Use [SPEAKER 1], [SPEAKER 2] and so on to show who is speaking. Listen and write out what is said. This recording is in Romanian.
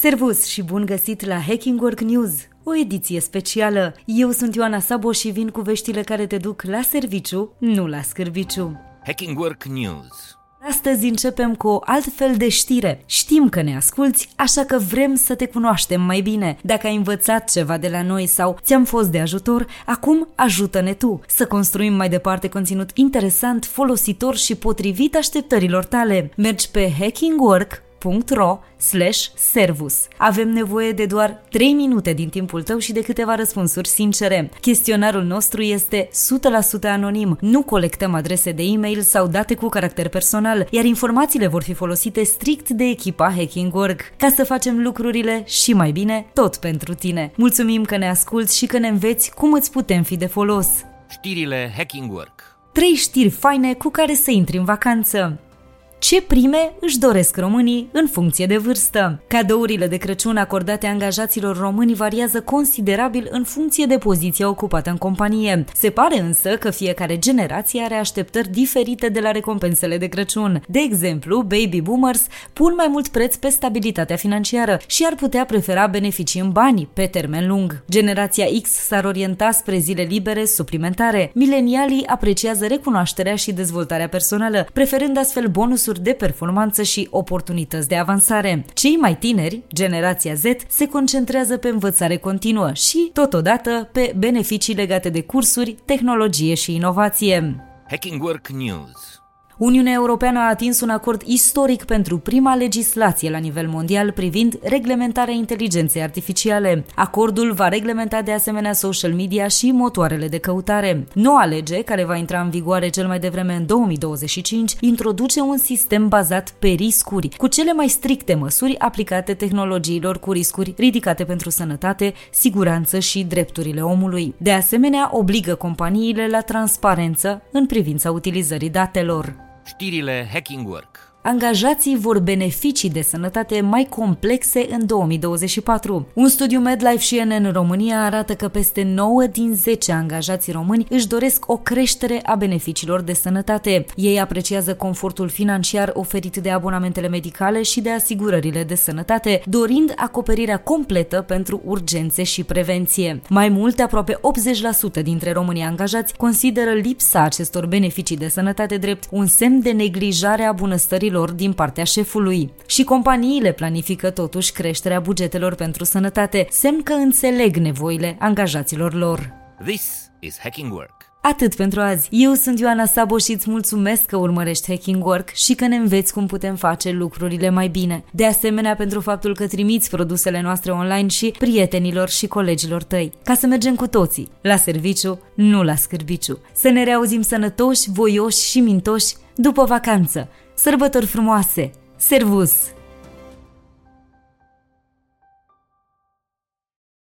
[SPEAKER 1] Servus și bun găsit la Hacking Work News, o ediție specială. Eu sunt Ioana Sabo și vin cu veștile care te duc la serviciu, nu la scârbiciu.
[SPEAKER 2] Hacking Work News
[SPEAKER 1] Astăzi începem cu o altfel de știre. Știm că ne asculți, așa că vrem să te cunoaștem mai bine. Dacă ai învățat ceva de la noi sau ți-am fost de ajutor, acum ajută-ne tu să construim mai departe conținut interesant, folositor și potrivit așteptărilor tale. Mergi pe Hacking Work www.ro servus. Avem nevoie de doar 3 minute din timpul tău și de câteva răspunsuri sincere. Chestionarul nostru este 100% anonim. Nu colectăm adrese de e-mail sau date cu caracter personal, iar informațiile vor fi folosite strict de echipa Hacking Work, ca să facem lucrurile și mai bine tot pentru tine. Mulțumim că ne asculți și că ne înveți cum îți putem fi de folos.
[SPEAKER 2] Știrile Hacking Work
[SPEAKER 1] Trei știri faine cu care să intri în vacanță. Ce prime își doresc românii în funcție de vârstă? Cadourile de Crăciun acordate angajaților români variază considerabil în funcție de poziția ocupată în companie. Se pare însă că fiecare generație are așteptări diferite de la recompensele de Crăciun. De exemplu, baby boomers pun mai mult preț pe stabilitatea financiară și ar putea prefera beneficii în bani pe termen lung. Generația X s-ar orienta spre zile libere suplimentare. Milenialii apreciază recunoașterea și dezvoltarea personală, preferând astfel bonusuri cursuri de performanță și oportunități de avansare. Cei mai tineri, generația Z, se concentrează pe învățare continuă și, totodată, pe beneficii legate de cursuri, tehnologie și inovație.
[SPEAKER 2] Hacking Work News
[SPEAKER 1] Uniunea Europeană a atins un acord istoric pentru prima legislație la nivel mondial privind reglementarea inteligenței artificiale. Acordul va reglementa de asemenea social media și motoarele de căutare. Noua lege, care va intra în vigoare cel mai devreme în 2025, introduce un sistem bazat pe riscuri, cu cele mai stricte măsuri aplicate tehnologiilor cu riscuri ridicate pentru sănătate, siguranță și drepturile omului. De asemenea, obligă companiile la transparență în privința utilizării datelor.
[SPEAKER 2] Știrile Hacking Work
[SPEAKER 1] angajații vor beneficii de sănătate mai complexe în 2024. Un studiu MedLife și în România arată că peste 9 din 10 angajații români își doresc o creștere a beneficiilor de sănătate. Ei apreciază confortul financiar oferit de abonamentele medicale și de asigurările de sănătate, dorind acoperirea completă pentru urgențe și prevenție. Mai mult, aproape 80% dintre românii angajați consideră lipsa acestor beneficii de sănătate drept un semn de neglijare a bunăstării lor din partea șefului. Și companiile planifică totuși creșterea bugetelor pentru sănătate, semn că înțeleg nevoile angajaților lor.
[SPEAKER 2] This is Hacking Work.
[SPEAKER 1] Atât pentru azi. Eu sunt Ioana Saboș și îți mulțumesc că urmărești Hacking Work și că ne înveți cum putem face lucrurile mai bine. De asemenea, pentru faptul că trimiți produsele noastre online și prietenilor și colegilor tăi. Ca să mergem cu toții, la serviciu, nu la scârbiciu. Să ne reauzim sănătoși, voioși și mintoși după vacanță. Sărbători frumoase! Servus!